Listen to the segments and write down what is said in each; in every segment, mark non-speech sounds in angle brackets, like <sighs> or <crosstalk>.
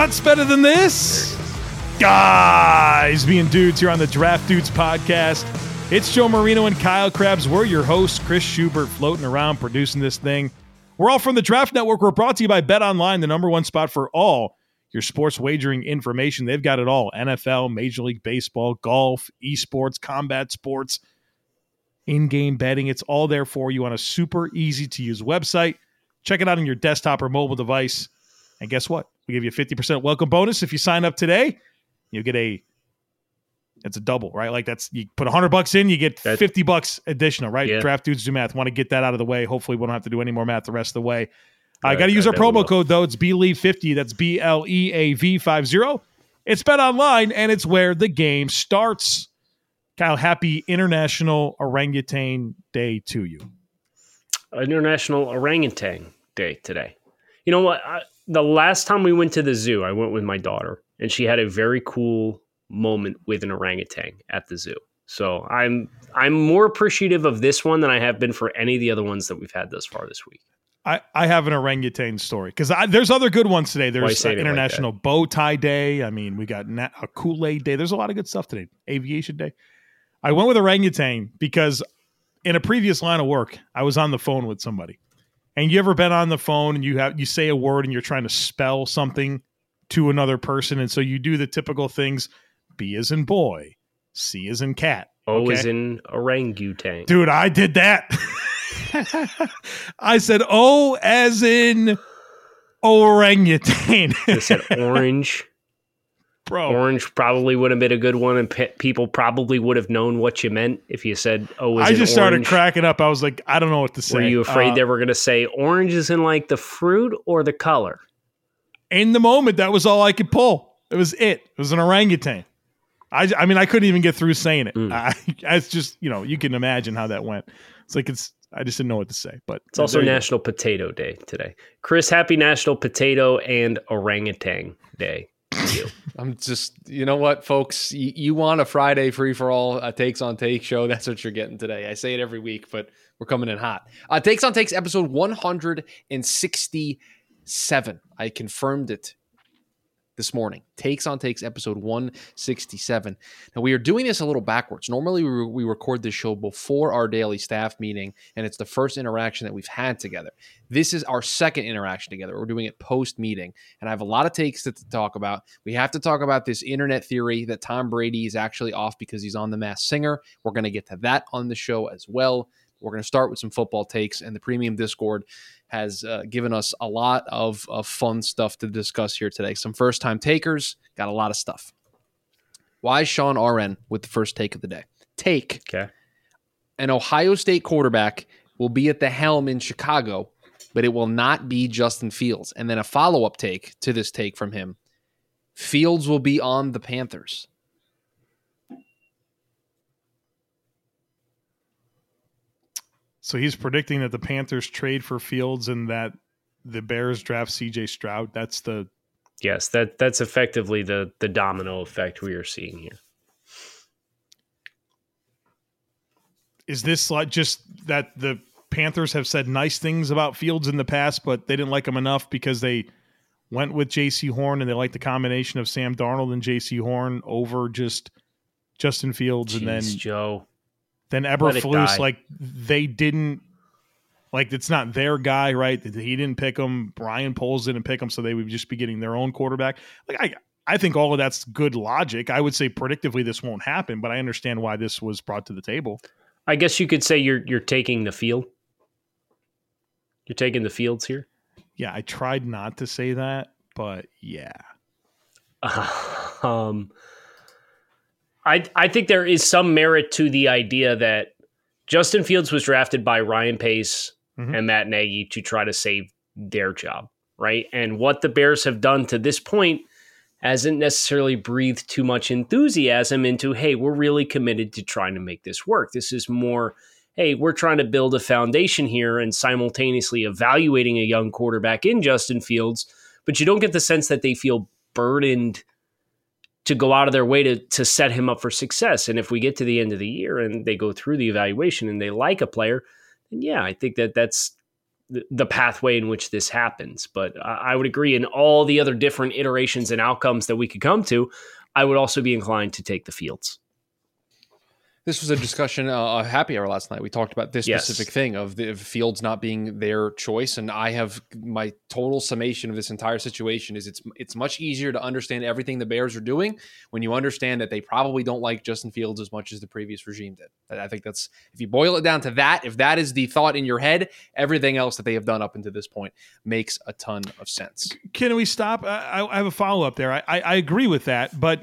What's better than this? Guys, being dudes here on the Draft Dudes podcast. It's Joe Marino and Kyle Crabbs. We're your hosts, Chris Schubert, floating around producing this thing. We're all from the Draft Network. We're brought to you by Bet Online, the number one spot for all your sports wagering information. They've got it all NFL, Major League Baseball, golf, esports, combat sports, in game betting. It's all there for you on a super easy to use website. Check it out on your desktop or mobile device. And guess what? We give you a 50% welcome bonus if you sign up today. You get a it's a double, right? Like that's you put 100 bucks in, you get 50 bucks additional, right? Yeah. Draft dudes do math. Want to get that out of the way. Hopefully, we don't have to do any more math the rest of the way. I got to use our promo code though. It's BLEAV50. That's B L E A V 50. It's Bet Online and it's where the game starts. Kyle, happy International Orangutan Day to you. International Orangutan Day today. You know what? I, the last time we went to the zoo, I went with my daughter, and she had a very cool moment with an orangutan at the zoo. So I'm I'm more appreciative of this one than I have been for any of the other ones that we've had thus far this week. I, I have an orangutan story because there's other good ones today. There's uh, International like Bow Tie Day. I mean, we got a Kool Aid Day. There's a lot of good stuff today. Aviation Day. I went with orangutan because in a previous line of work, I was on the phone with somebody and you ever been on the phone and you have you say a word and you're trying to spell something to another person, and so you do the typical things: B is in boy, C is in cat, O okay? is in orangutan. Dude, I did that. <laughs> I said O as in orangutan. I said <laughs> orange bro. Orange probably would have been a good one, and pe- people probably would have known what you meant if you said, "Oh, I just started cracking up. I was like, I don't know what to say. Were you afraid uh, they were going to say orange is in like the fruit or the color? In the moment, that was all I could pull. It was it. It was an orangutan. I, I mean, I couldn't even get through saying it. Mm. I, <laughs> it's just, you know, you can imagine how that went. It's like it's. I just didn't know what to say. But it's also National. Potato Day today. Chris, happy National Potato and Orangutan Day I'm just, you know what, folks, you, you want a Friday free for all takes on take show. That's what you're getting today. I say it every week, but we're coming in hot. Uh, takes on takes episode 167. I confirmed it this morning. Takes on Takes episode 167. Now, we are doing this a little backwards. Normally, we, we record this show before our daily staff meeting, and it's the first interaction that we've had together. This is our second interaction together. We're doing it post meeting, and I have a lot of takes to, to talk about. We have to talk about this internet theory that Tom Brady is actually off because he's on The Masked Singer. We're going to get to that on the show as well. We're going to start with some football takes, and the premium Discord has uh, given us a lot of, of fun stuff to discuss here today. Some first time takers, got a lot of stuff. Why Sean RN with the first take of the day? Take okay. an Ohio State quarterback will be at the helm in Chicago, but it will not be Justin Fields. And then a follow up take to this take from him Fields will be on the Panthers. So he's predicting that the Panthers trade for Fields and that the Bears draft CJ Stroud. That's the Yes, that that's effectively the the domino effect we are seeing here. Is this like just that the Panthers have said nice things about Fields in the past, but they didn't like him enough because they went with Jaycee Horn and they like the combination of Sam Darnold and Jaycee Horn over just Justin Fields Jeez, and then Joe then Eberflus, like they didn't like it's not their guy, right? He didn't pick him. Ryan Poles didn't pick him, so they would just be getting their own quarterback. Like I, I think all of that's good logic. I would say predictively this won't happen, but I understand why this was brought to the table. I guess you could say you're you're taking the field. You're taking the fields here. Yeah, I tried not to say that, but yeah. <laughs> um, I I think there is some merit to the idea that Justin Fields was drafted by Ryan Pace Mhm. and Matt Nagy to try to save their job, right? And what the Bears have done to this point hasn't necessarily breathed too much enthusiasm into, hey, we're really committed to trying to make this work. This is more, hey, we're trying to build a foundation here and simultaneously evaluating a young quarterback in Justin Fields, but you don't get the sense that they feel burdened to go out of their way to to set him up for success. And if we get to the end of the year and they go through the evaluation and they like a player, then yeah, I think that that's the, pathway in which this happens. But I would agree in all the other different iterations and outcomes that we could come to, I would also be inclined to take the fields. This was a discussion, uh, a happy hour last night. We talked about this Yes. specific thing of the of Fields not being their choice, and I have my total summation of this entire situation is it's it's much easier to understand everything the Bears are doing when you understand that they probably don't like Justin Fields as much as the previous regime did. I I think that's if you boil it down to that, if that is the thought in your head, everything else that they have done up until this point makes a ton of sense. Can we stop? I, I have a follow up there. I, I, I agree with that, but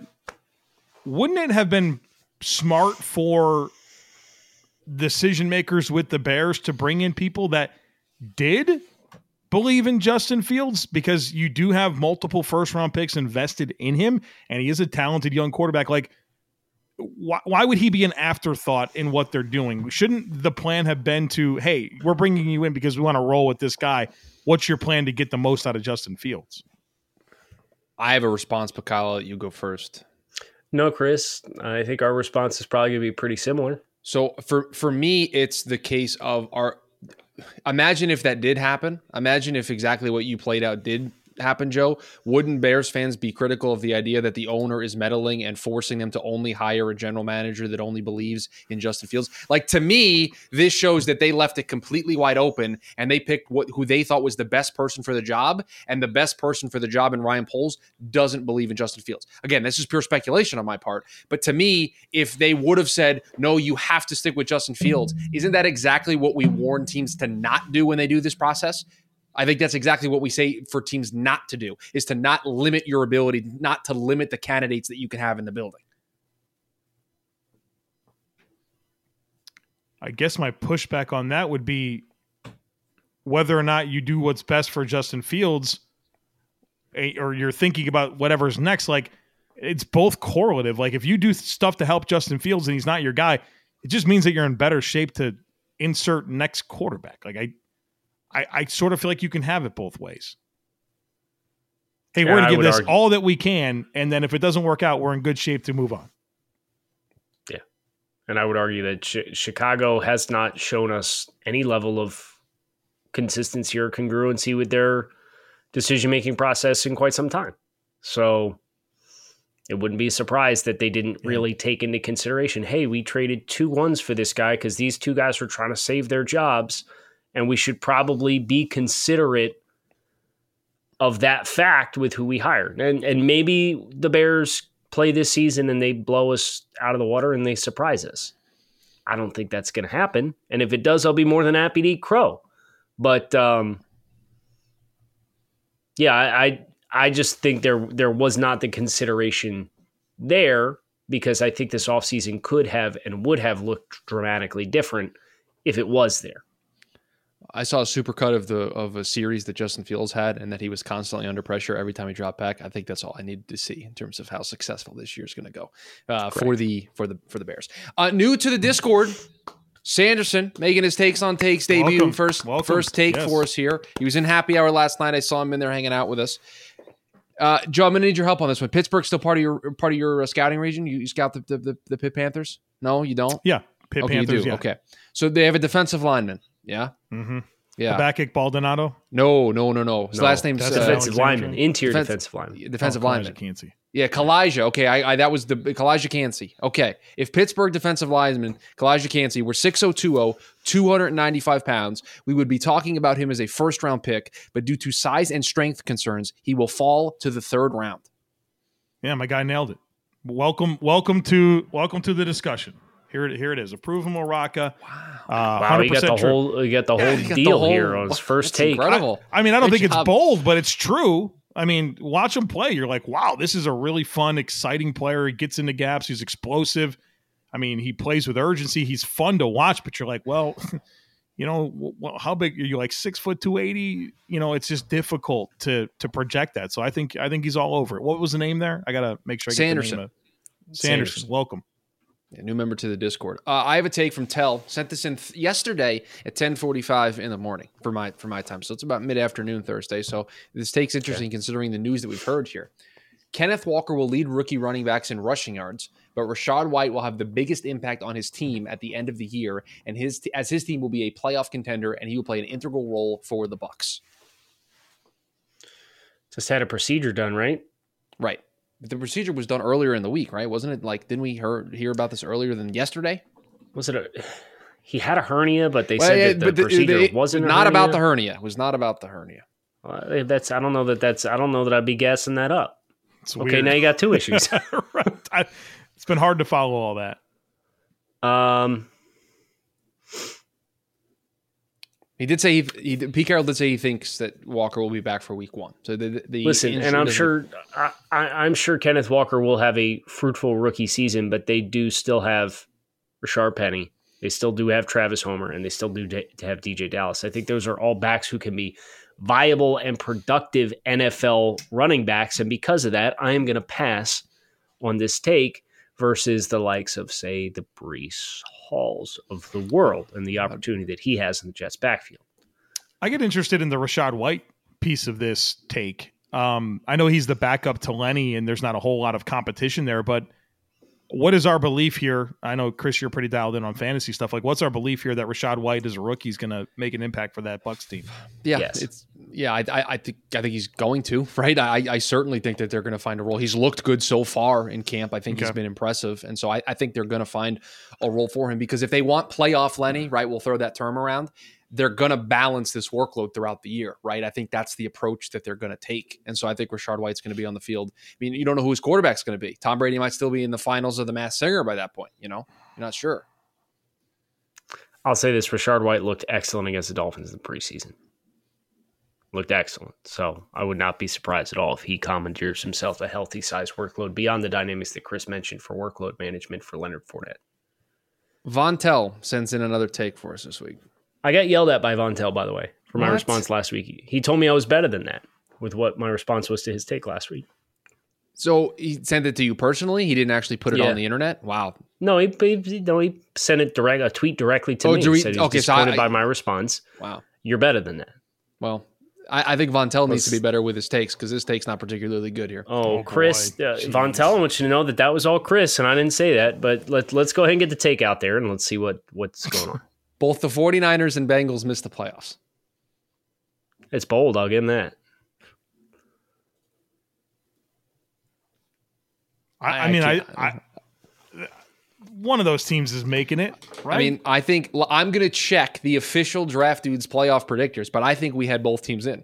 wouldn't it have been smart for decision makers with the Bears to bring in people that did believe in Justin Fields because you do have multiple first round picks invested in him and he is a talented young quarterback. Like why, why would he be an afterthought in what they're doing? Shouldn't the plan have been to hey we're bringing you in because we want to roll with this guy. What's your plan to get the most out of Justin Fields? I have a response, let you go first. No, Chris, I think our response is probably going to be pretty similar. So for for me, it's the case of our. Imagine if that did happen. Imagine if exactly what you played out did happen, Joe. Wouldn't Bears fans be critical of the idea that the owner is meddling and forcing them to only hire a general manager that only believes in Justin Fields? Like to me, this shows that they left it completely wide open and they picked what who they thought was the best person for the job, and the best person for the job in Ryan Poles doesn't believe in Justin Fields. Again, this is pure speculation on my part, but to me, if they would have said, "No, you have to stick with Justin Fields," isn't that exactly what we warn teams to not do when they do this process? I think that's exactly what we say for teams not to do is to not limit your ability, not to limit the candidates that you can have in the building. I guess my pushback on that would be whether or not you do what's best for Justin Fields or you're thinking about whatever's next. Like, it's both correlative. Like, if you do stuff to help Justin Fields and he's not your guy, it just means that you're in better shape to insert next quarterback. Like, I, I, I sort of feel like you can have it both ways. Hey, we're going to give this argue- all that we can. And then if it doesn't work out, we're in good shape to move on. Yeah. And I would argue that Chi- Chicago has not shown us any level of consistency or congruency with their decision making process in quite some time. So it wouldn't be a surprise that they didn't really take into consideration hey, we traded two ones for this guy because these two guys were trying to save their jobs, and we should probably be considerate of that fact with who we hire. And and maybe the Bears play this season and they blow us out of the water and they surprise us. I don't think that's going to happen. And if it does, I'll be more than happy to eat crow. But um, yeah, I, I I just think there there was not the consideration there because I think this offseason could have and would have looked dramatically different if it was there. I saw a supercut of the of a series that Justin Fields had, and that he was constantly under pressure every time he dropped back. I think that's all I needed to see in terms of how successful this year is going to go uh, for the for the for the Bears. Uh, new to the Discord, Sanderson making his takes on takes debut. Welcome. First Welcome. first take Yes. for us here. He was in happy hour last night. I saw him in there hanging out with us. Uh, Joe, I'm gonna need your help on this one. Pittsburgh's still part of your part of your uh, scouting region. You, you scout the, the the the Pitt Panthers? No, you don't. Yeah. Pitt okay, Panthers. you do. Yeah. Okay, so they have a defensive lineman. Yeah, Mm-hmm. yeah. Habakkuk Baldonado. No, no, no, no. His No, last name's that's uh, defensive Alexander? lineman, interior Defense- defensive lineman. defensive oh, lineman. Can't see. Yeah, Calijah. Okay, I, I that was the Calijah Kancey. Okay, if Pittsburgh defensive lineman Calijah Kancey were 6020, 295 pounds, we would be talking about him as a first round pick. But due to size and strength concerns, he will fall to the third round. Yeah, my guy nailed it. Welcome, welcome to welcome to the discussion. Here it here it is. Approve him, Oraka. Wow, uh, Wow, you got the 100% true. whole you got the whole Yeah, he got the deal whole- here on his <laughs> first take. incredible. I mean, I don't Good think job. it's bold, but it's true. I mean, watch him play. You're like, wow, this is a really fun, exciting player. He gets into gaps. He's explosive. I mean, he plays with urgency. He's fun to watch, but you're like, well, <laughs> you know, well, how big are you? Like six foot two eighty? You know, it's just difficult to to project that. So I think I think he's all over it. What was the name there? I gotta make sure I get Sanderson. the name of Sanderson. Welcome. Yeah, new member to the Discord. Uh, I have a take from Tell. Sent this in th- yesterday at 10:45 in the morning for my for my time. So it's about mid afternoon Thursday. So this take's interesting considering the news that we've heard here. Kenneth Walker will lead rookie running backs in rushing yards, but Rachaad White will have the biggest impact on his team at the end of the year, and his t- as his team will be a playoff contender, and he will play an integral role for the Bucs. Just had a procedure done, right? Right. But the procedure was done earlier in the week, right? Wasn't it like? Didn't we hear hear about this earlier than yesterday? Was it a? <sighs> He had a hernia, but they Well, said yeah, that the the- procedure they- wasn't a not about the hernia. It was not about the hernia. Uh, that's I don't know that that's I don't know that I'd be guessing that up. It's Okay, weird. now you got two issues. <laughs> right. I, it's been hard to follow all that. um, He did say he, he Pete Carroll did say he thinks that Walker will be back for Week One. So the, the listen, and I'm sure I, I'm sure Kenneth Walker will have a fruitful rookie season, but they do still have Rashaad Penny. They still do have Travis Homer, and they still do to have DeeJay Dallas. I think those are all backs who can be viable and productive NFL running backs, and because of that, I am going to pass on this take versus the likes of say the Breece Halls of the world and the opportunity that he has in the Jets backfield. I get interested in the Rachaad White piece of this take. Um, I know he's the backup to Lenny, and there's not a whole lot of competition there. But what is our belief here? I know Chris, you're pretty dialed in on fantasy stuff. Like, what's our belief here that Rachaad White as a rookie is going to make an impact for that Bucs team? Yeah, Yes. it's yeah. I, I, I think I think he's going to <laughs> right. I, I certainly think that they're going to find a role. He's looked good so far in camp. I think he's been impressive, and so I, I think they're going to find a role for him because if they want playoff Lenny, right, we'll throw that term around. They're going to balance this workload throughout the year, right? I think that's the approach that they're going to take, and so I think Rashard White's going to be on the field. I mean, you don't know who his quarterback's going to be. Tom Brady might still be in the finals of the Masked Singer by that point. You know, you're not sure. I'll say this: Rashard White looked excellent against the Dolphins in the preseason. Looked excellent. So I would not be surprised at all if he commandeers himself a healthy size workload beyond the dynamics that Chris mentioned for workload management for Leonard Fournette. Von Tell sends in another take for us this week. I got yelled at by Von Tell, by the way, for my What? response last week. He told me I was better than that with what my response was to his take last week. So he sent it to you personally. He didn't actually put it Yeah. on the internet. Wow. No, he, he no he sent it direct a tweet directly to Oh, me. do we- said he was okay, so disappointed I- by my response. Wow. You're better than that. Well, I, I think Von Tell needs to be better with his takes because his take's not particularly good here. Oh, Oh, Chris, boy. uh, Von Tell, I want you to know that that was all Chris, and I didn't say that. But let, let's go ahead and get the take out there, and let's see what, what's going on. <laughs> Both the 49ers and Bengals missed the playoffs. it's bold, I'll give him that. I, I- I mean, I I, I, one of those teams is making it, right? I mean, I think I'm going to check the official draft dudes playoff predictors, but I think we had both teams in.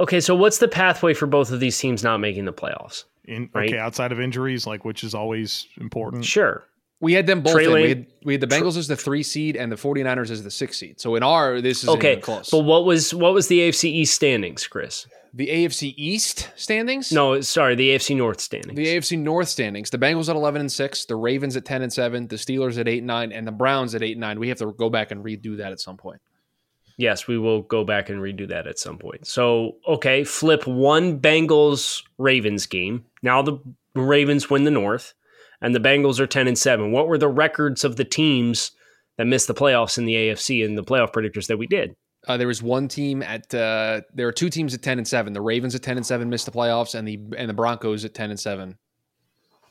Okay, so what's the pathway for both of these teams not making the playoffs? In, right. okay, outside of injuries, like which is always important. Sure. We had them both. We had, we had the Bengals as the three seed and the 49ers as the six seed. So in our, this is Okay, close. but what was what was the AFC East standings, Chris? the AFC East standings? No, sorry, the AFC North standings. The AFC North standings: the Bengals at eleven and six, the Ravens at ten and seven, the Steelers at eight and nine, and the Browns at eight and nine. We have to go back and redo that at some point. Yes, we will go back and redo that at some point. So, okay, flip one Bengals Ravens game. Now the Ravens win the North, and the Bengals are 10 and 7. What were the records of the teams that missed the playoffs in the AFC and the playoff predictors that we did? Uh, there was one team at uh, there are two teams at ten and seven. The Ravens at ten and seven missed the playoffs, and the and the Broncos at ten and seven.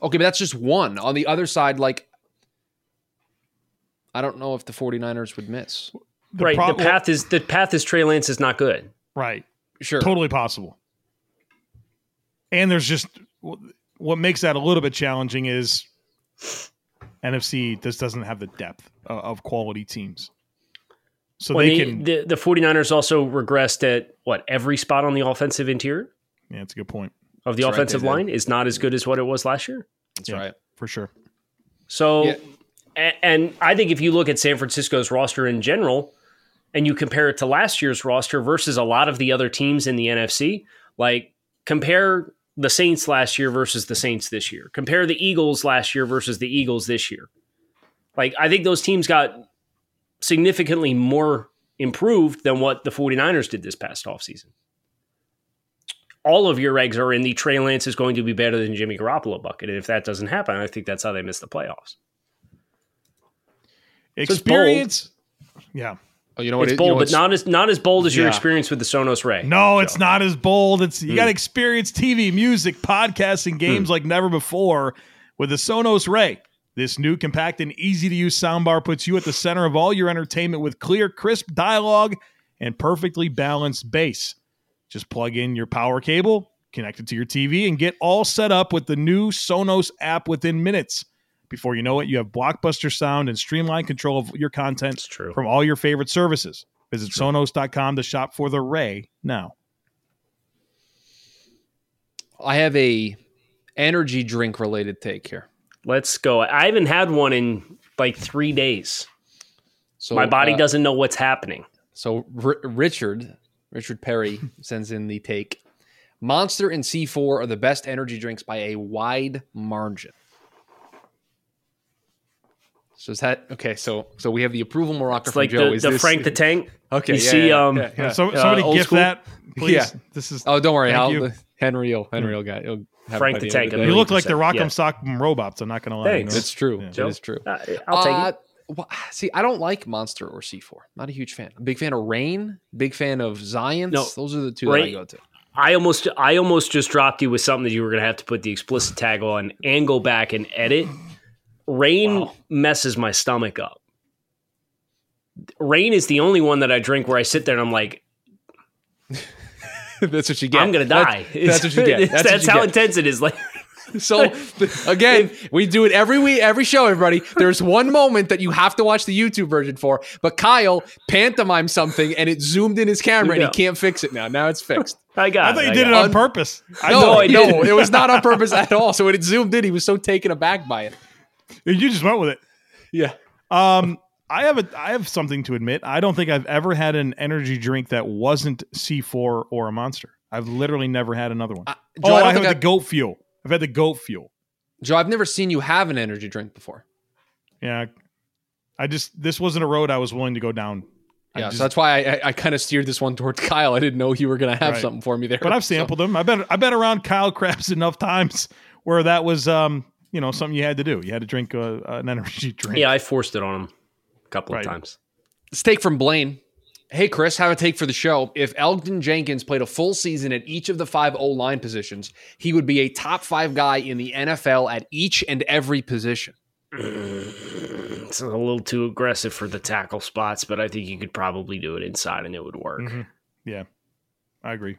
Okay, but that's just one. On the other side, like I don't know if the 49ers would miss. The right, prob- the path is the path is Trey Lance is not good. right? Sure. Totally possible. And there's just what makes that a little bit challenging is NFC just doesn't have the depth of, of quality teams. So Well, they the, can. the the 49ers also regressed at what every spot on the offensive interior yeah, it's a good point of the That's offensive they did. line is not as good as what it was last year. That's Yeah. right. for sure. So, Yeah. a- and I think if you look at San Francisco's roster in general and you compare it to last year's roster versus a lot of the other teams in the NFC, Like compare the Saints last year versus the Saints this year. Compare the Eagles last year versus the Eagles this year. Like I think those teams got significantly more improved than what the 49ers did this past offseason. All of your eggs are in the Trey Lance is going to be better than Jimmy Garoppolo bucket. And if that doesn't happen, I think that's how they miss the playoffs. it's bold. Experience. Yeah. Oh, you know what? It's it- you bold, know but what's- not as not as bold as your experience with the Sonos Ray. No, So- it's not as bold. It's you Hmm. got to experience TV, music, podcasting, games like never before with the Sonos Ray. This new compact and easy to use soundbar puts you at the center of all your entertainment with clear, crisp dialogue and perfectly balanced bass. Just plug in your power cable, connect it to your TV, and get all set up with the new Sonos app within minutes. Before you know it, you have blockbuster sound and streamlined control of your content true. from all your favorite services. Visit sonos.com to shop for the Ray now. I have a energy drink related take here. Let's go. I haven't had one in like three days. So My body uh, doesn't know what's happening. So R- Richard, Richard Perry <laughs> sends in the take. Monster and C4 are the best energy drinks by a wide margin. So is that okay? So so we have the approval marker It's from like Joe. the, is the this, Frank the Tank. Okay, You yeah, see, yeah, um, yeah, yeah. So, Uh, somebody old gift school? that, please. Yeah. This is Oh, don't worry, Thank I'll, you. Henry will Henry will got he'll have Frank by the Tank, the you look like the percent, Rock'em yeah. Sock'em robots. I'm not gonna lie. Thanks. It's true. Yeah. It is true. Uh, I'll take Uh, it. well, see, I don't like Monster or C4. Not a huge fan. A big fan of Rain. Big fan of Zions. No, Those are the two that I go to. I almost I almost just dropped you with something that you were going to have to put the explicit tag on and go back and edit. Rain Wow. messes my stomach up. Rain is the only one that I drink where I sit there and I'm like, <laughs> that's what you get. I'm going to die. That's, that's what you get. That's, <laughs> That's, what you how get. intense it is. Like, <laughs> So again, we do it every week, every show. Everybody, there's one moment that you have to watch the YouTube version for. But Kyle pantomimed something, and it zoomed in his camera, and he can't fix it now. Now it's fixed. I got. I thought you I did it got on purpose. I no, know. I no, it was not on purpose at all. So when it zoomed in, he was so taken aback by it. <laughs> You just went with it. Yeah. Um, I have a I have something to admit. I don't think I've ever had an energy drink that wasn't C4 or a Monster. I've literally never had another one. Uh, oh, Joe, I I, have the I've- goat fuel. I've had the goat fuel. Joe, I've never seen you have an energy drink before. Yeah, I just this wasn't a road I was willing to go down. Yeah, just- so that's why I, I, I kind of steered this one towards <laughs> Kyle. I didn't know you were going to have Right. something for me there. but I've So- sampled them. I've been I've been around Kyle Crabbs enough times where that was um you know something you had to do. You had to drink uh, an energy <laughs> drink. Yeah, I forced it on him a couple Right. of times. Let's take from Blaine. Hey, Chris, have a take for the show. If Elgton Jenkins played a full season at each of the five O line positions, he would be a top five guy in the NFL at each and every position. It's a little too aggressive for the tackle spots, but I think you could probably do it inside and it would work. Mhm. Yeah, I agree.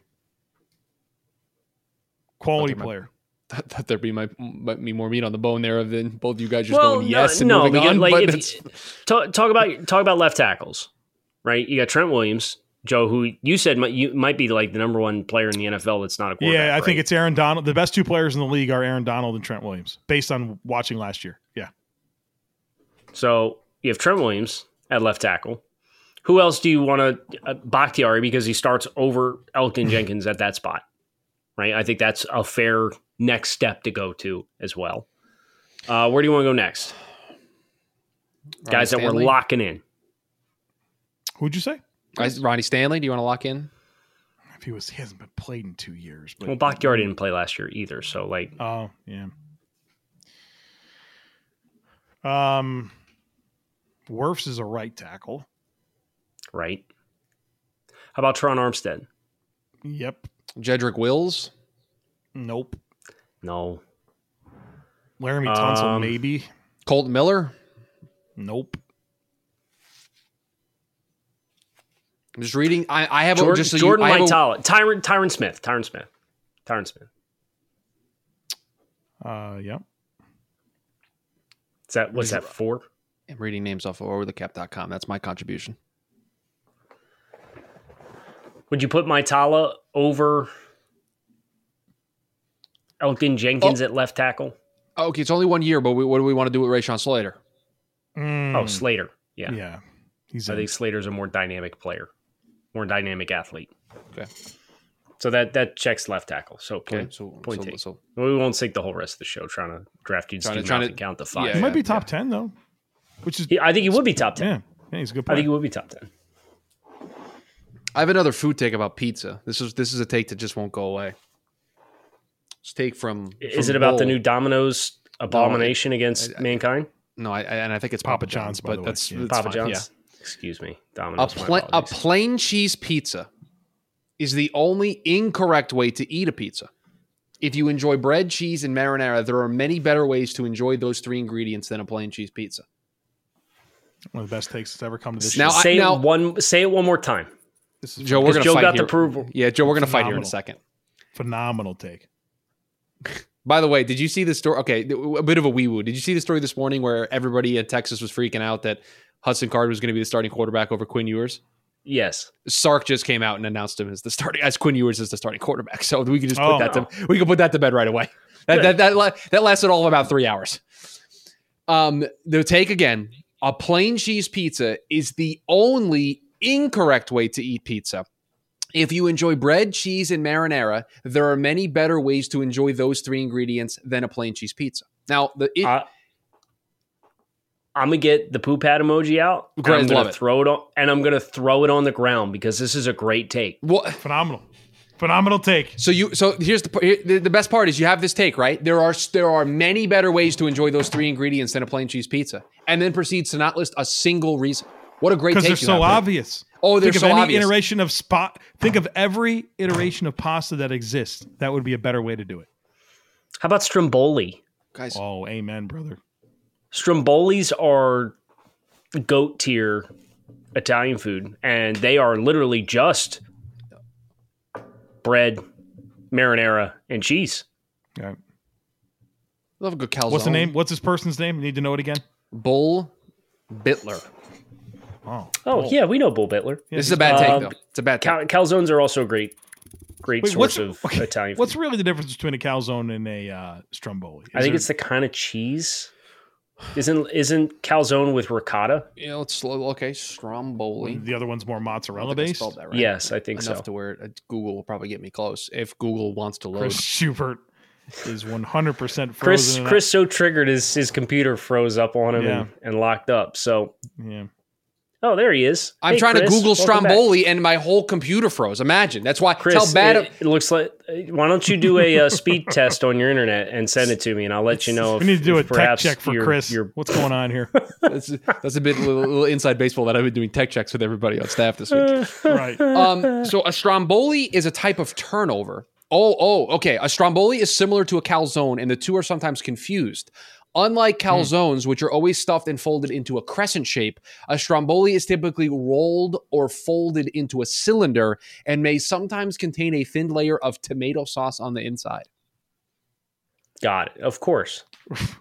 Quality Okay, my- player. Thought thought there'd be my, might be more meat on the bone there than both you guys just well, going yes no, and no, moving because, on. like but if it's- talk, talk about talk about left tackles, right? You got Trent Williams, Joe, who you said might, you might be like the number one player in the NFL. That's not a quarterback. Yeah, I think it's Aaron Donald. The best two players in the league are Aaron Donald and Trent Williams, based on watching last year. Yeah. So you have Trent Williams at left tackle. Who else do you want to uh, Bakhtiari because he starts over Elgton <laughs> Jenkins at that spot, right? I think that's a fair next step to go to as well. Uh, where do you want to go next? Guys that Stanley? we're locking in. Who'd you say? Guys, Ronnie Stanley, do you want to lock in? If he was, he hasn't been played in two years. But Well, Bakhtiari didn't play last year either, so like Oh yeah. Um, Wirfs is a right tackle. right. How about Tron Armstead? Yep. Jedrick Wills. Nope. No. Laremy Tunsil, Um, maybe. Colt Miller. Nope. I'm just reading. I, I have a, Jordan, just so Jordan you, I have a- Tyron, Tyron Smith, Tyron Smith, Tyron Smith. Uh, yep. Is that what's that four? I'm reading names off of overthecap.com. That's my contribution. Would you put Mailata over Elgton Jenkins Oh. at left tackle? Okay, it's only one year, but we, what do we want to do with Rashawn Slater? Mm, Oh, Slater. Yeah. yeah. He's I in. think Slater's a more dynamic player, more dynamic athlete. Okay. So So that that checks left tackle. So Okay, point, so, point so, take. so we won't sink the whole rest of the show trying to draft you Trying to- trying to- count to five. yeah, He might be top ten though, which is He- I think he would be top ten. yeah, yeah, he's a good Player. I think he would be top ten. I have another food take about pizza. This is this is a take that just won't go away. It's take from. Is it about the new Domino's abomination against I- I- mankind? No, I, I- and I think it's Papa Papa, John's, John's, but that's, Yeah. that's Papa fine, John's. Excuse me, Yeah. A, Domino's. pla- a plain cheese pizza is the only incorrect way to eat a pizza. If you enjoy bread, cheese, and marinara, there are many better ways to enjoy those three ingredients than a plain cheese pizza. One of the best takes that's ever come to this Now, show. I- say now- one. Say it one more time. This is Joe, we're gonna Joe fight got the here. approval. Yeah, Joe, we're gonna fight here in a second. phenomenal take. <laughs> By the way, did you see the story? Okay, a bit of a wee woo. Did you see the story this morning where everybody in Texas was freaking out that Hudson Card was going to be the starting quarterback over Quinn Ewers? Yes. Sark just came out and announced him as the starting as Quinn Ewers as the starting quarterback. So we can just put Oh. that to we can put that to bed right away. That that that, that lasted all of about three hours. Um, the take again: a plain cheese pizza is the only incorrect way to eat pizza. If you enjoy bread, cheese, and marinara, there are many better ways to enjoy those three ingredients than a plain cheese pizza. Now, the it, I, I'm gonna get the poop hat emoji out. and Great, I'm gonna love it. throw it on, and I'm gonna throw it on the ground because this is a great take. what, Phenomenal, phenomenal take. So you so here's the the best part is you have this take right. There are there are many better ways to enjoy those three ingredients than a plain cheese pizza, and then proceeds to not list a single reason. What a great take! Because they're you so obvious. Oh, they're think so of any obvious. iteration of spot. Think of every iteration of pasta that exists. That would be a better way to do it. How about stromboli? guys. Oh, amen, brother. Strombolis are goat tier Italian food, and they are literally just bread, marinara, and cheese. Yeah. Love a good calzone. What's the name? What's this person's name? Need to know it again. Bull Bitler. Oh, Oh, yeah, we know Bull Bitler. This is a bad take Um, though. It's a bad take. Cal- calzones are also a great, great Wait, source of okay, Italian food. What's really the difference between a calzone and a uh, stromboli? I think it's the kind of cheese. Isn't isn't calzone with ricotta? yeah, let's. Okay, Stromboli. the other one's more I mozzarella don't I based. spelled that right. Yes, I think enough so. to where uh, Google will probably get me close if Google wants to load. Chris Schubert is one hundred percent Chris frozen. in Chris so triggered his his computer froze up on him Yeah. and, and locked up. So yeah. Oh, there he is. I'm Hey, trying to Google welcome back. Stromboli and my whole computer froze. Imagine. That's why. Chris, tell bad. it, it looks like. Why don't you do a, uh speed <laughs> test on your internet and send it to me, and I'll let you know. If, We need to do a if tech check for your- Chris. Your, What's going on here? <laughs> that's, that's a bit little, little inside baseball that I've been doing tech checks with everybody on staff this week. <laughs> right. Um, so a stromboli is a type of turnover. Oh, oh, okay. A stromboli is similar to a calzone, and the two are sometimes confused. Unlike calzones, which are always stuffed and folded into a crescent shape, a stromboli is typically rolled or folded into a cylinder and may sometimes contain a thin layer of tomato sauce on the inside. got it. Of course.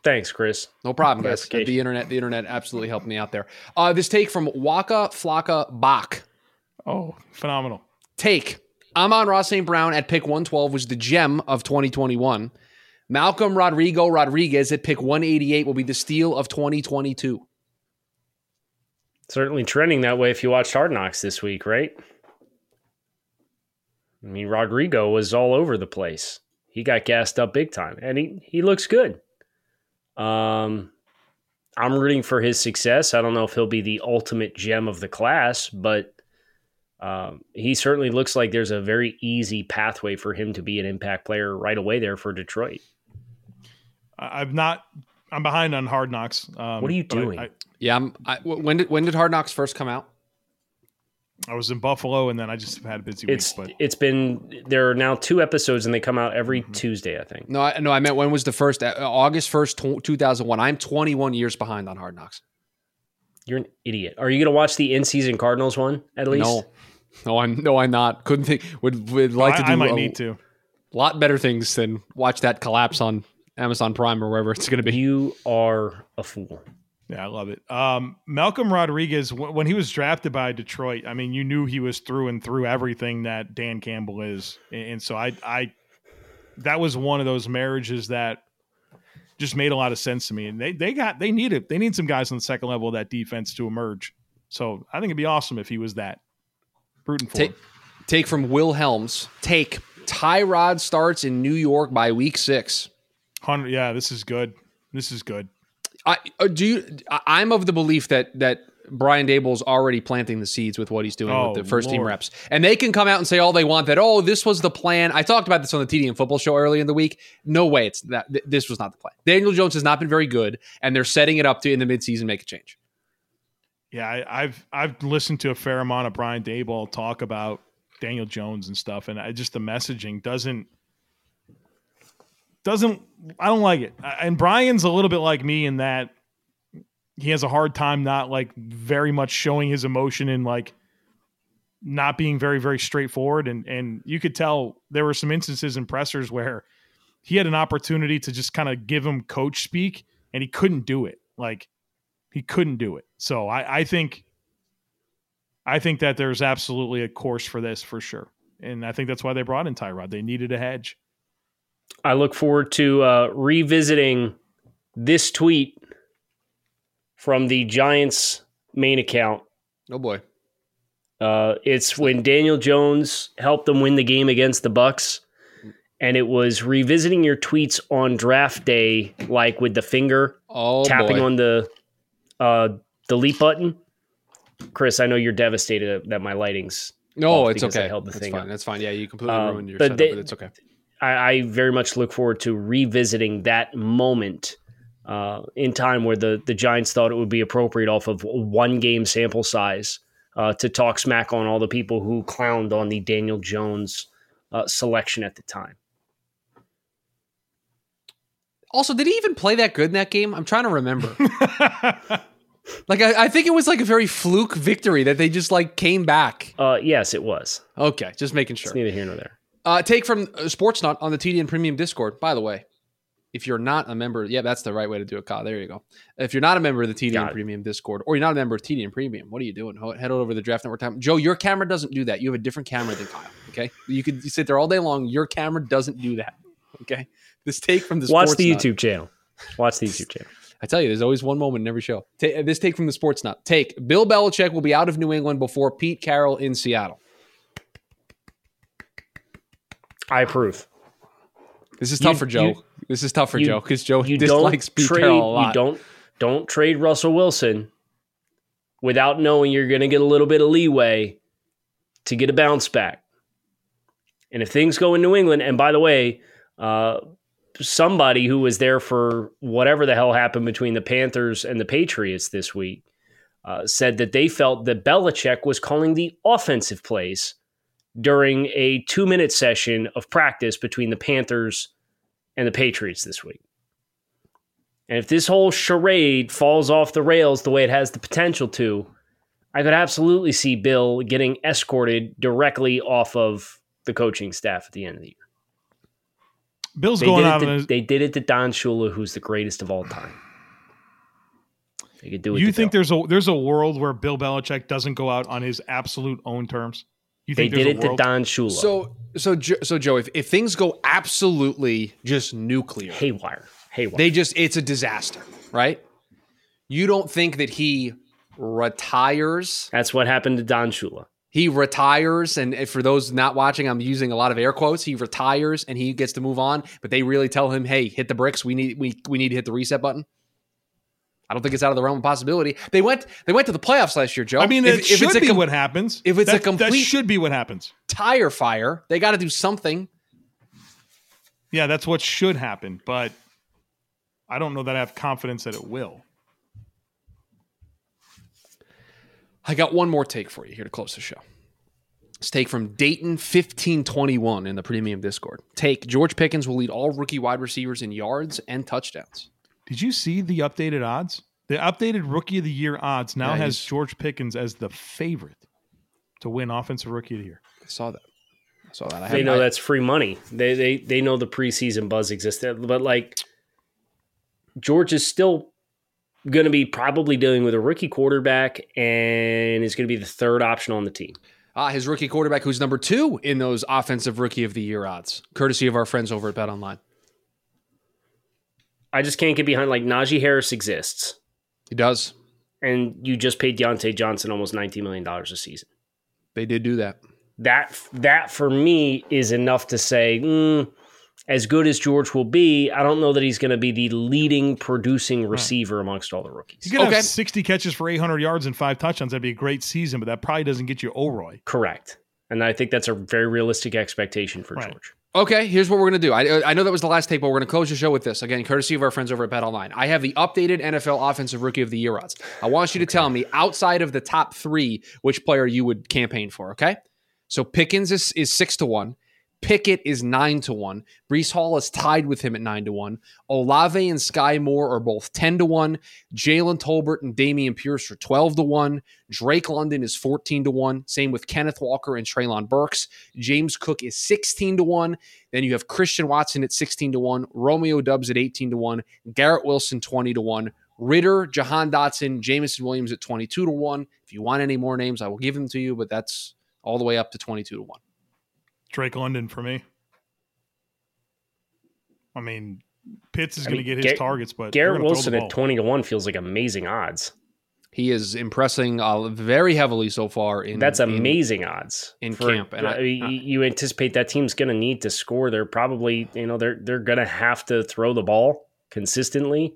Thanks, Chris. No problem, guys. Clarification. The internet, the internet absolutely helped me out there. Uh, this take from Waka Flocka Bach. Oh, phenomenal. Take. Amon-Ra St. Brown at pick 112 was the gem of 2021. Malcolm Rodrigo Rodriguez at pick 188 will be the steal of 2022. Certainly trending that way if you watched Hard Knocks this week, right? I mean, Rodrigo was all over the place. He got gassed up big time, and he he looks good. Um, I'm rooting for his success. I don't know if he'll be the ultimate gem of the class, but um, he certainly looks like there's a very easy pathway for him to be an impact player right away there for Detroit. I- I've not. I'm behind on Hard Knocks. Um, What are you but I- doing? I, Yeah, I'm, I, when did when did Hard Knocks first come out? I was in Buffalo, and then I just had a busy week. But it's been there are now two episodes and they come out every Tuesday, I think. No, I, no, I meant when was the first uh, August first, two thousand one. I'm 21 years behind on Hard Knocks. You're an idiot. Are you going to watch the in season Cardinals one at least? No, no, I'm no, I'm not. Couldn't think. Would would like I, to do I might a need to. lot better things than watch that collapse on Amazon Prime or wherever it's going to be. You are a fool. Yeah, I love it. Um, Malcolm Rodriguez, w- when he was drafted by Detroit, I mean, you knew he was through and through everything that Dan Campbell is, and, and so I, I, that was one of those marriages that just made a lot of sense to me. And they, they got, they need it. They need some guys on the second level of that defense to emerge. So I think it'd be awesome if he was that. Rooting for Take, him. take from Will Helms. Take Tyrod starts in New York by week six. Hundred. Yeah, this is good. This is good. I uh, do. You, I'm of the belief that that Brian Daboll's already planting the seeds with what he's doing Oh, with the first team reps, and they can come out and say all they want that. Oh, this was the plan. I talked about this on the TD and Football Show earlier in the week. No way, it's that. th- This was not the plan. Daniel Jones has not been very good, and they're setting it up to in the midseason make a change. Yeah, I, I've I've listened to a fair amount of Brian Daboll talk about Daniel Jones and stuff, and I just the messaging doesn't doesn't I don't like it. And Brian's a little bit like me in that he has a hard time not like very much showing his emotion and like not being very very straightforward. And and you could tell there were some instances in pressers where he had an opportunity to just kind of give him coach speak and he couldn't do it. Like he couldn't do it. So i i think i think that there's absolutely a course for this for sure. And i think that's why they brought in tyrod. They needed a hedge I look forward to uh, revisiting this tweet from the Giants main account. Oh boy, Uh, it's when Daniel Jones helped them win the game against the Bucs, and it was revisiting your tweets on draft day, like with the finger oh tapping boy. on the uh, delete button. Chris, I know you're devastated that my lighting's. no, it's because I okay. held the That's thing fine. up. That's fine. Yeah, you completely Um, ruined your setup, they- but it's okay. I, I very much look forward to revisiting that moment uh, in time where the the Giants thought it would be appropriate off of one game sample size uh, to talk smack on all the people who clowned on the Daniel Jones uh, selection at the time. Also, did he even play that good in that game? I'm trying to remember. <laughs> like, I, I think it was like a very fluke victory that they just like came back. Uh, yes, it was. Okay, just making It's sure. neither here nor there. Uh, take from uh, Sportsnut on the TDN Premium Discord. By the way, if you're not a member, yeah, that's the right way to do it, Kyle. There you go. If you're not a member of the TDN. Premium Discord, or you're not a member of TDN Premium, what are you doing? Head over to the Draft Network time. Joe, your camera doesn't do that. You have a different camera than Kyle. Okay, you could sit there all day long. Your camera doesn't do that. Okay, this take from the Watch the. YouTube channel. Watch the YouTube channel. I tell you, there's always one moment in every show. Ta- this take from the Sports Nut. Take Bill Belichick will be out of New England before Pete Carroll in Seattle. I approve. This is tough You- for Joe. you- this is tough for you- Joe because Joe You dislikes don't Pete trade. Carroll a lot. You don't don't trade Russell Wilson without knowing you're going to get a little bit of leeway to get a bounce back. And if things go in New England, and by the way, uh, somebody who was there for whatever the hell happened between the Panthers and the Patriots this week uh, said that they felt that Belichick was calling the offensive plays during a two minute session of practice between the Panthers and the Patriots this week. And if this whole charade falls off the rails the way it has the potential to, I could absolutely see Bill getting escorted directly off of the coaching staff at the end of the year. bill's They going out to, his, they did it to Don Shula, who's the greatest of all time. They could do it. you think Bill. there's a there's a world where bill belichick doesn't go out on his absolute own terms they think did it a to? Don Shula? So, so, Jo- so Joe, if, if things go absolutely just nuclear, haywire, haywire. they just it's a disaster, right? You don't think that he retires? That's what happened to Don Shula. He retires, and if for those not watching, I'm using a lot of air quotes. He retires and he gets to move on, but they really tell him, "Hey, hit the bricks. We need we we need to hit the reset button." I don't think it's out of the realm of possibility. They went they went to the playoffs last year, Joe. i mean If- it if should it's a be what happens if it's a complete that should be what happens tire fire, they got to do something. Yeah, that's what should happen, but I don't know that I have confidence that it will. I got one more take for you here to close the show. This take from Dayton 1521 in the premium Discord. Take George Pickens will lead all rookie wide receivers in yards and touchdowns. Did you see the updated odds? The updated rookie of the year odds now Yeah, has George Pickens as the favorite to win offensive rookie of the year. I saw that. I saw that. I They haven't- know I- that's free money. They they they know the preseason buzz existed, but like George is still going to be probably dealing with a rookie quarterback and is going to be the third option on the team. Ah, his rookie quarterback, who's number two in those offensive rookie of the year odds, courtesy of our friends over at Bet Online. I just can't get behind like Najee Harris exists, He does. and you just paid Diontae Johnson almost nineteen million dollars a season. They did do that. that that for me is enough to say, mm, as good as George will be, I don't know that he's going to be the leading producing receiver amongst all the rookies. He's gonna Okay. have 60 catches for 800 yards and five touchdowns. That'd be a great season, but that probably doesn't get you OROY. Correct. And I think that's a very realistic expectation for Right. George. Okay, here's what we're going to do. I, uh, I know that was the last take, but we're going to close the show with this. Again, courtesy of our friends over at Bet Online. I have the updated NFL Offensive Rookie of the Year odds. I want you to tell me, outside of the top three, which player you would campaign for, okay? So Pickens is, is six to one. Pickett is nine to one. Breece Hall is tied with him at nine to one. Olave and Skyy Moore are both 10 to one. Jalen Tolbert and Dameon Pierce are 12 to one. Drake London is 14 to one. Same with Kenneth Walker and Treylon Burks. James Cook is 16 to one. Then you have Christian Watson at 16 to one. Romeo Doubs at 18 to one. Garrett Wilson 20 to one. Ridder, Jahan Dotson, Jameson Williams at 22 to 1. If you want any more names, I will give them to you, but that's all the way up to 22 to 1. Drake London for me. I mean, Pitts is I going to get his Gar- targets, but they're Garrett Wilson at 20 to 1 feels like amazing odds. He is impressing uh, very heavily so far in That's in- amazing odds in for- camp, and I- uh, you, you anticipate that team's going to need to score. They're probably, you know, they're they're going to have to throw the ball consistently.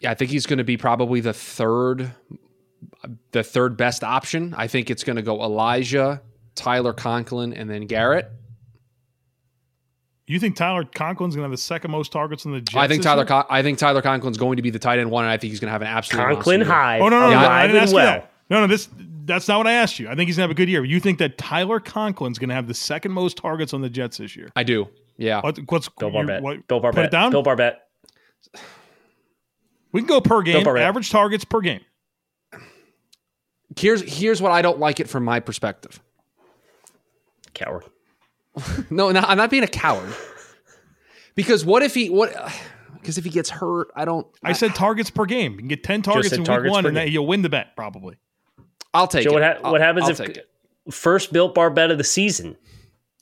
Yeah, I think he's going to be probably the third the third best option. I think it's going to go Elijah, Tyler Conklin, and then Garrett. You think Tyler Conklin's going to have the second most targets in the Jets? I think Tyler? Con- I think Tyler Conklin's going to be the tight end one, and I think he's going to have an absolute Conklin monster year. High. Oh no, no, no! Yeah, no, I didn't and ask you that. No, no, this that's not what I asked you. I think he's gonna have a good year. You think that Tyler Conklin's gonna have the second most targets on the Jets this year? I do. Yeah. What, what's Bill you- Barbette. what- Bill Put it down. Bill Barbette. we can go per game. Barbette. Average targets per game. Here's here's what I don't like it from my perspective. Coward. <laughs> No, no, I'm not being a coward. Because what if he what? <sighs> Because if he gets hurt, I don't. I said targets per game. You can get ten targets said in week targets one, and game. then you'll win the bet probably. I'll take Joe, it. what, ha- I'll- what happens I'll if take it. first Bill Barbette of the season?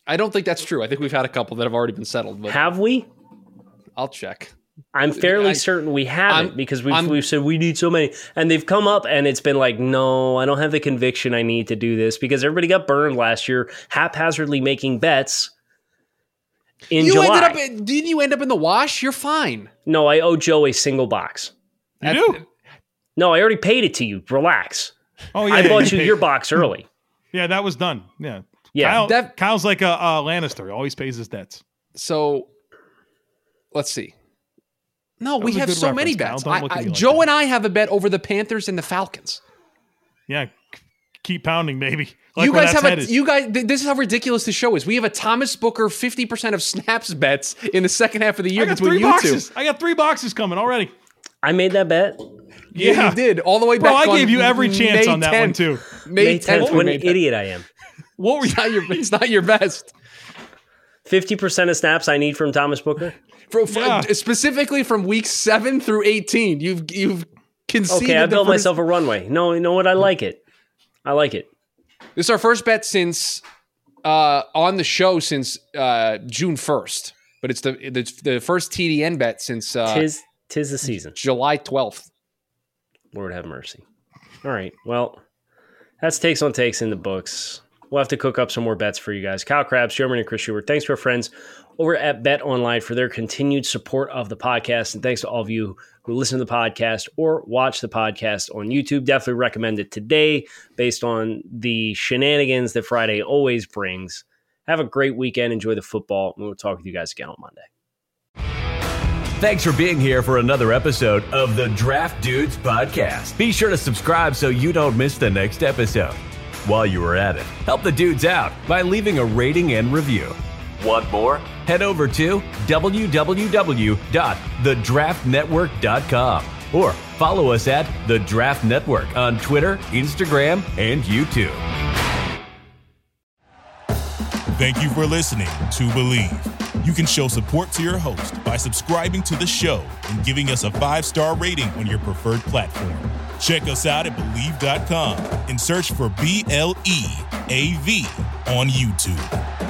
I don't think that's true. I think we've had a couple that have already been settled, but Have we? I'll check. I'm fairly I- certain we haven't I'm- because we've, we've said we need so many, and they've come up, and it's been like, no, I don't have the conviction I need to do this because everybody got burned last year, haphazardly making bets in you July. ended up. In, didn't you end up in the wash? You're fine. no, I owe Joe a single box. You do? No, I already paid it to you. Relax. Oh yeah, I bought you paid- your box early. <laughs> Yeah, that was done. Yeah, Yeah. Kyle, That- Kyle's like a, a Lannister. He always pays his debts. So let's see. No, we have so many bets. I, I, me like Joe that. and I have a bet over the Panthers and the Falcons. Yeah, keep pounding, baby. <laughs> Like you guys that's have a headed. you guys. th- This is how ridiculous the show is. We have a Thomas Booker fifty percent of snaps bets in the second half of the year I got between three you boxes. I got three boxes coming already. I made that bet. two. Yeah, you did all the way Bro, back. I gave you every chance May on that one 10th. too. May May 10th, 10th. what an that. idiot I am. What were you? Your. It's not your best. 50% of snaps I need from Thomas Booker? For, for- Yeah. Specifically from week seven through eighteen, you've you've conceded. Okay, I built first- myself a runway. No, you know what? I like it. I like it. This is our first bet since uh, on the show since uh, June first, but it's the the, the first TDN bet since uh, Tis tis the season. July twelfth. Lord have mercy. All right. Well, that's takes on takes in the books. We'll have to cook up some more bets for you guys. Kyle Crabbs, Joe Marin, and Chris Schubert. Thanks to our friends over at Bet Online for their continued support of the podcast. And thanks to all of you who listen to the podcast or watch the podcast on YouTube. Definitely recommend it today based on the shenanigans that Friday always brings. Have a great weekend. Enjoy the football. And we'll talk with you guys again on Monday. Thanks for being here for another episode of the Draft Dudes Podcast. Be sure to subscribe so you don't miss the next episode. While you are at it, help the dudes out by leaving a rating and review. Want more? Head over to www.thedraftnetwork.com or follow us at The Draft Network on Twitter, Instagram, and YouTube. Thank you for listening to Bleav. You can show support to your host by subscribing to the show and giving us a five star rating on your preferred platform. Check us out at Bleav.com and search for B L E A V on YouTube.